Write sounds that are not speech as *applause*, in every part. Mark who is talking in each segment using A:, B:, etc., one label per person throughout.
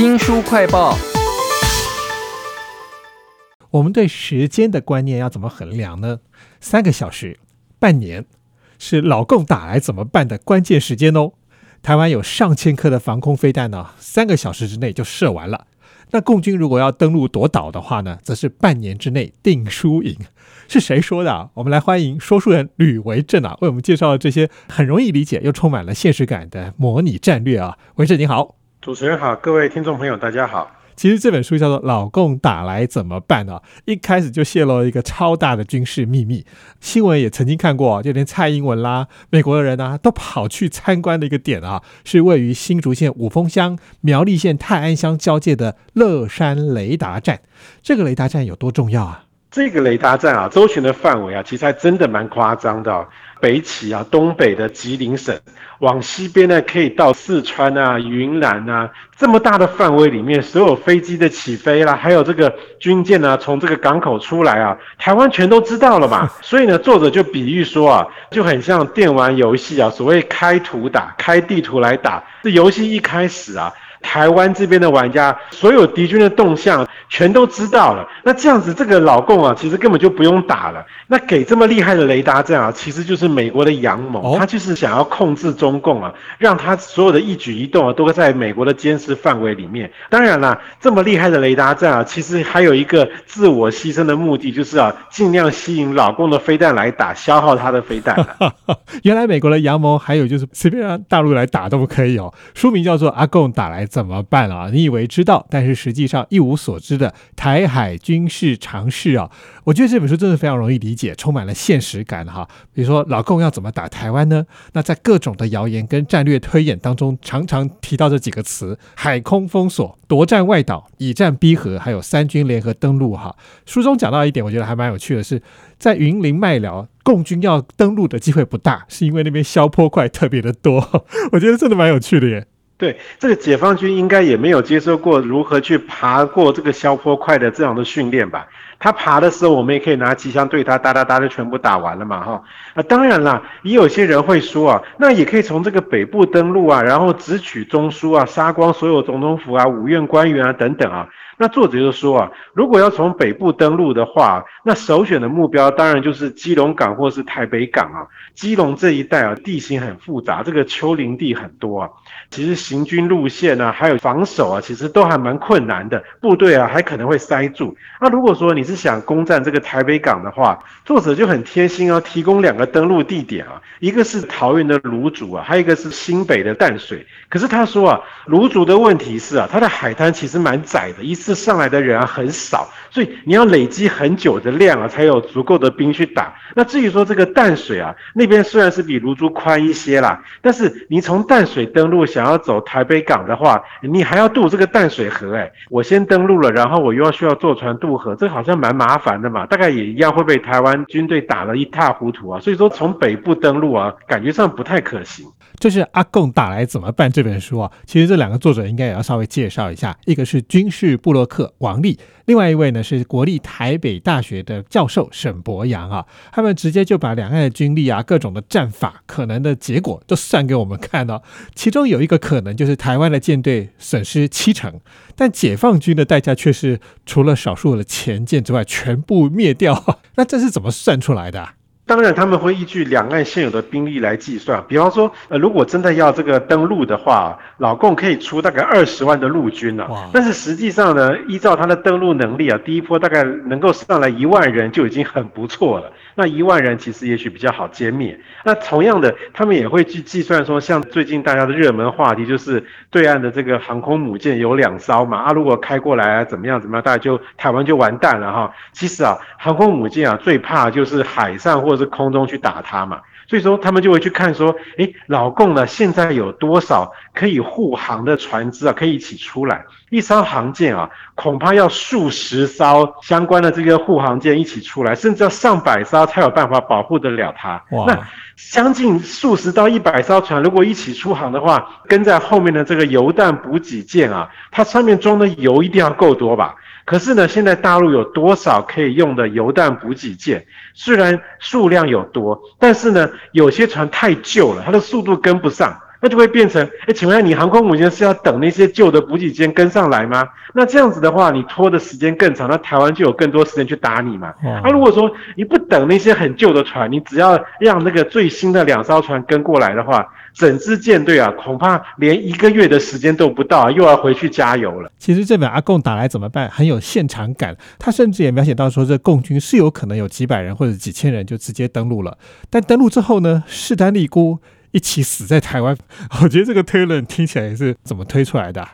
A: 新书快报。
B: 我们对时间的观念要怎么衡量呢？三个小时、半年，是老共打来怎么办的关键时间哦。台湾有上千颗的防空飞弹呢，三个小时之内就射完了。那共军如果要登陆夺岛的话呢，则是半年之内定输赢。是谁说的啊？我们来欢迎说书人吕维正啊，为我们介绍这些很容易理解又充满了现实感的模拟战略啊。维正你好，
C: 主持人好，各位听众朋友大家好。
B: 其实这本书叫做《老共打来怎么办》啊，一开始就泄露了一个超大的军事秘密。新闻也曾经看过，就连蔡英文啦、美国的人啊，都跑去参观的一个点啊，是位于新竹县五峰乡苗栗县泰安乡交界的乐山雷达站。这个雷达站有多重要啊？
C: 这个雷达站啊，周旋的范围啊，其实还真的蛮夸张的。北起啊，东北的吉林省，往西边呢，可以到四川啊、云南啊，这么大的范围里面，所有飞机的起飞啦，还有这个军舰呢，从这个港口出来啊，台湾全都知道了嘛。所以呢，作者就比喻说啊，就很像电玩游戏啊，所谓开图打，开地图来打。这游戏一开始啊。台湾这边的玩家，所有敌军的动向全都知道了。那这样子，这个老共啊，其实根本就不用打了。那给这么厉害的雷达站啊，其实就是美国的阳谋，他就是想要控制中共啊，让他所有的一举一动啊，都在美国的监视范围里面。当然啦，这么厉害的雷达站啊，其实还有一个自我牺牲的目的，就是啊，尽量吸引老共的飞弹来打，消耗他的飞弹。*laughs*
B: 原来美国的阳谋还有就是随便让大陆来打都可以哦。书名叫做《阿共打来》。怎么办啊？你以为知道，但是实际上一无所知的台海军事常识啊！我觉得这本书真的非常容易理解，充满了现实感哈。比如说老共要怎么打台湾呢？那在各种的谣言跟战略推演当中，常常提到这几个词：海空封锁、夺占外岛、以战逼和，还有三军联合登陆哈。书中讲到一点，我觉得还蛮有趣的，是在云林麦寮，共军要登陆的机会不大，是因为那边消坡块特别的多。*laughs* 我觉得真的蛮有趣的耶。
C: 对这个解放军应该也没有接受过如何去爬过这个消坡块的这样的训练吧？他爬的时候，我们也可以拿机枪对他哒哒哒的全部打完了嘛，哈。啊，当然啦，也有些人会说啊，那也可以从这个北部登陆啊，然后直取中枢啊，杀光所有总统府啊、五院官员啊等等啊。那作者就说啊，如果要从北部登陆的话，那首选的目标当然就是基隆港或是台北港啊。基隆这一带啊，地形很复杂，这个丘陵地很多啊。其实行军路线啊，还有防守啊，其实都还蛮困难的，部队啊还可能会塞住。那如果说你是想攻占这个台北港的话，作者就很贴心哦，提供两个登陆地点啊，一个是桃园的芦竹啊，还有一个是新北的淡水。可是他说啊，芦竹的问题是啊，它的海滩其实蛮窄的，一次上来的人啊很少，所以你要累积很久的量啊，才有足够的兵去打。那至于说这个淡水啊，那边虽然是比芦竹宽一些啦，但是你从淡水登陆想要走台北港的话，你还要渡这个淡水河，哎，我先登陆了，然后我又要需要坐船渡河，这好像蛮麻烦的嘛，大概也一样会被台湾军队打得一塌糊涂啊。所以说从北部登陆啊，感觉上不太可行。
B: 就是阿贡打来怎么办这本书啊，其实这两个作者应该也要稍微介绍一下，一个是军事部落洛克王立，另外一位呢是国立台北大学的教授沈博阳啊，他们直接就把两岸的军力啊、各种的战法、可能的结果都算给我们看了。其中有一个可能就是台湾的舰队损失七成，但解放军的代价却是除了少数的前舰之外全部灭掉。*laughs* 那这是怎么算出来的？
C: 当然，他们会依据两岸现有的兵力来计算。比方说，呃，如果真的要这个登陆的话，老共可以出大概二十万的陆军啊。但是实际上呢，依照他的登陆能力啊，第一波大概能够上来一万人就已经很不错了。那一万人其实也许比较好歼灭。那同样的，他们也会去计算说，像最近大家的热门话题就是对岸的这个航空母舰有两艘嘛，啊，如果开过来啊，怎么样怎么样，大家就台湾就完蛋了哈。其实啊，航空母舰啊，最怕就是海上或者。是空中去打它嘛，所以说他们就会去看说，诶，老共呢现在有多少可以护航的船只啊，可以一起出来？一艘航舰啊，恐怕要数十艘相关的这个护航舰一起出来，甚至要上百艘才有办法保护得了它。那将近数十到一百艘船，如果一起出航的话，跟在后面的这个油弹补给舰啊，它上面装的油一定要够多吧？可是呢，现在大陆有多少可以用的油弹补给舰？虽然数量有多，但是呢，有些船太旧了，它的速度跟不上。那就会变成，哎，请问你航空母舰是要等那些旧的补给舰跟上来吗？那这样子的话，你拖的时间更长，那台湾就有更多时间去打你嘛。那如果说你不等那些很旧的船，你只要让那个最新的两艘船跟过来的话，整支舰队啊，恐怕连一个月的时间都不到，又要回去加油了。
B: 其实这本阿贡打来怎么办，很有现场感。他甚至也描写到说，这共军是有可能有几百人或者几千人就直接登陆了。但登陆之后呢，势单力孤，一起死在台湾。*laughs* 我觉得这个推论听起来是怎么推出来的？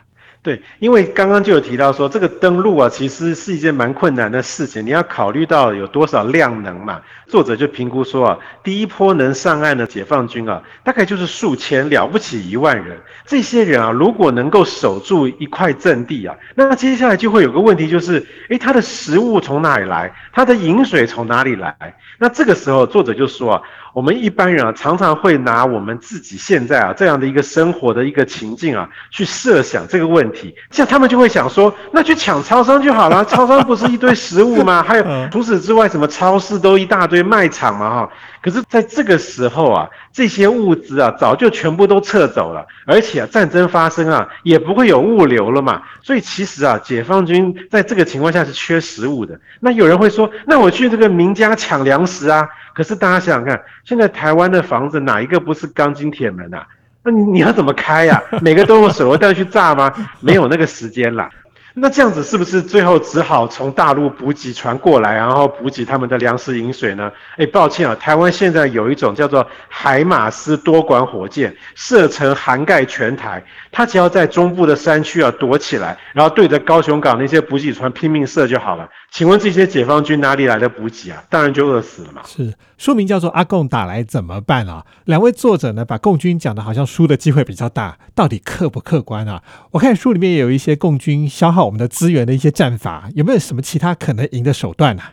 C: 对，因为刚刚就有提到说，这个登陆啊，其实是一件蛮困难的事情。你要考虑到有多少量能嘛？作者就评估说啊，第一波能上岸的解放军啊，大概就是数千，了不起一万人。这些人啊，如果能够守住一块阵地啊，那接下来就会有个问题，就是诶，他的食物从哪里来？他的饮水从哪里来？那这个时候，作者就说啊。我们一般人啊，常常会拿我们自己现在啊这样的一个生活的一个情境啊，去设想这个问题。像他们就会想说，那去抢超商就好了，超商不是一堆食物吗？还有 *laughs* 除此之外，什么超市都一大堆卖场嘛，哈。可是在这个时候啊，这些物资啊，早就全部都撤走了，而且啊，战争发生啊，也不会有物流了嘛。所以其实啊，解放军在这个情况下是缺食物的。那有人会说，那我去这个民家抢粮食啊？可是大家想想看，现在台湾的房子哪一个不是钢筋铁门啊？那你你要怎么开呀？每个都用手榴弹去炸吗？没有那个时间了。那这样子是不是最后只好从大陆补给船过来，然后补给他们的粮食饮水呢？哎，抱歉啊，台湾现在有一种叫做海马斯多管火箭，射程涵盖全台，它只要在中部的山区啊躲起来，然后对着高雄港那些补给船拼命射就好了。请问这些解放军哪里来的补给啊？当然就饿死了嘛。
B: 是，书名叫做《阿贡打来怎么办》啊？两位作者呢，把共军讲的好像输的机会比较大，到底客不客观啊？我看书里面有一些共军消耗我们的资源的一些战法，有没有什么其他可能赢的手段呢？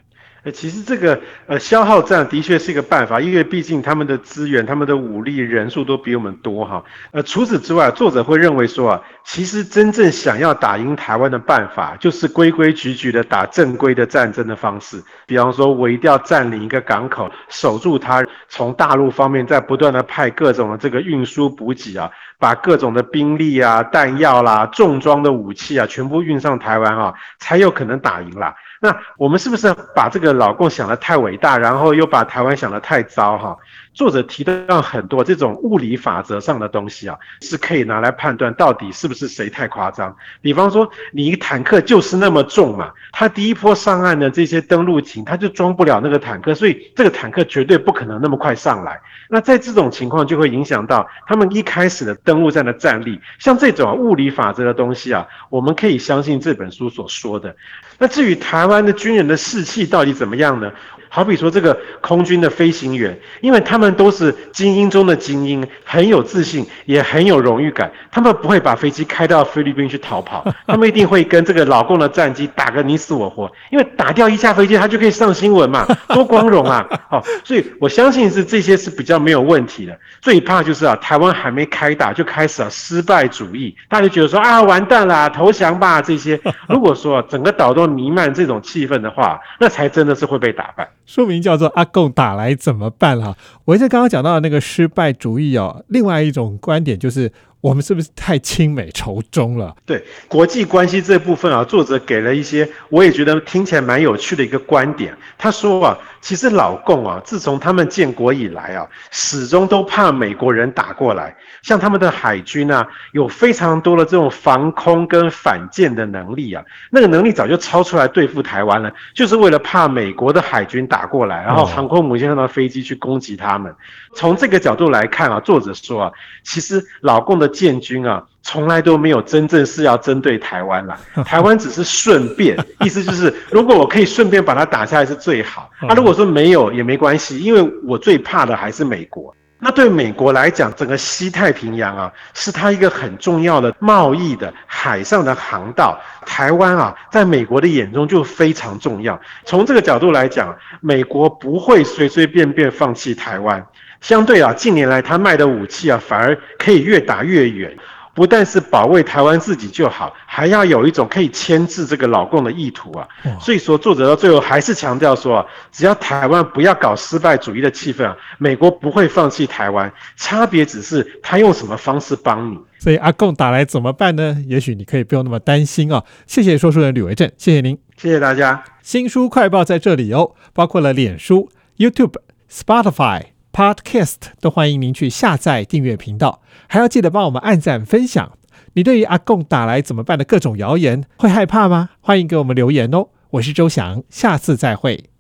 C: 呃，其实这个呃消耗战的确是一个办法，因为毕竟他们的资源、他们的武力、人数都比我们多哈。呃，除此之外，作者会认为说啊，其实真正想要打赢台湾的办法，就是规规矩矩的打正规的战争的方式。比方说，我一定要占领一个港口，守住它，从大陆方面在不断的派各种的这个运输补给啊，把各种的兵力啊、弹药啦、重装的武器啊，全部运上台湾啊，才有可能打赢啦。那我们是不是把这个老共想得太伟大，然后又把台湾想得太糟哈？作者提到很多这种物理法则上的东西啊，是可以拿来判断到底是不是谁太夸张。比方说，你一个坦克就是那么重嘛，他第一波上岸的这些登陆艇，他就装不了那个坦克，所以这个坦克绝对不可能那么快上来。那在这种情况就会影响到他们一开始的登陆战的战力。像这种物理法则的东西啊，我们可以相信这本书所说的。那至于台湾的军人的士气到底怎么样呢？好比说这个空军的飞行员，因为他们都是精英中的精英，很有自信，也很有荣誉感。他们不会把飞机开到菲律宾去逃跑，*laughs* 他们一定会跟这个老共的战机打个你死我活。因为打掉一架飞机，他就可以上新闻嘛，多光荣啊！好，*laughs* 所以我相信是这些是比较没有问题的。最怕就是啊，台湾还没开打就开始啊失败主义，大家觉得说啊完蛋啦，投降吧这些。如果说整个岛都弥漫这种气氛的话，那才真的是会被打败。
B: 书名叫做《阿贡打来怎么办》哈，我在刚刚讲到的那个失败主义哦，另外一种观点就是。我们是不是太亲美仇中了？
C: 对国际关系这部分啊，作者给了一些我也觉得听起来蛮有趣的一个观点。他说啊，其实老共啊，自从他们建国以来啊，始终都怕美国人打过来。像他们的海军啊，有非常多的这种防空跟反舰的能力啊，那个能力早就超出来对付台湾了，就是为了怕美国的海军打过来，然后航空母舰上的飞机去攻击他们。从这个角度来看啊，作者说啊，其实老共的建军啊，从来都没有真正是要针对台湾啦，*laughs* 台湾只是顺便，*laughs* 意思就是如果我可以顺便把它打下来是最好。啊，如果说没有也没关系，因为我最怕的还是美国。那对美国来讲，整个西太平洋啊，是它一个很重要的贸易的海上的航道。台湾啊，在美国的眼中就非常重要。从这个角度来讲，美国不会随随便便放弃台湾。相对啊，近年来他卖的武器啊，反而可以越打越远。不但是保卫台湾自己就好，还要有一种可以牵制这个老共的意图啊。所以说，作者到最后还是强调说啊，只要台湾不要搞失败主义的气氛啊，美国不会放弃台湾，差别只是他用什么方式帮你。
B: 所以阿贡打来怎么办呢？也许你可以不用那么担心啊。谢谢说书人吕维正，谢谢您，
C: 谢谢大家。
B: 新书快报在这里哦，包括了脸书、YouTube、Spotify、Podcast，都欢迎您去下载订阅频道，还要记得帮我们按赞分享。你对于阿贡打来怎么办的各种谣言会害怕吗？欢迎给我们留言哦。我是周翔，下次再会。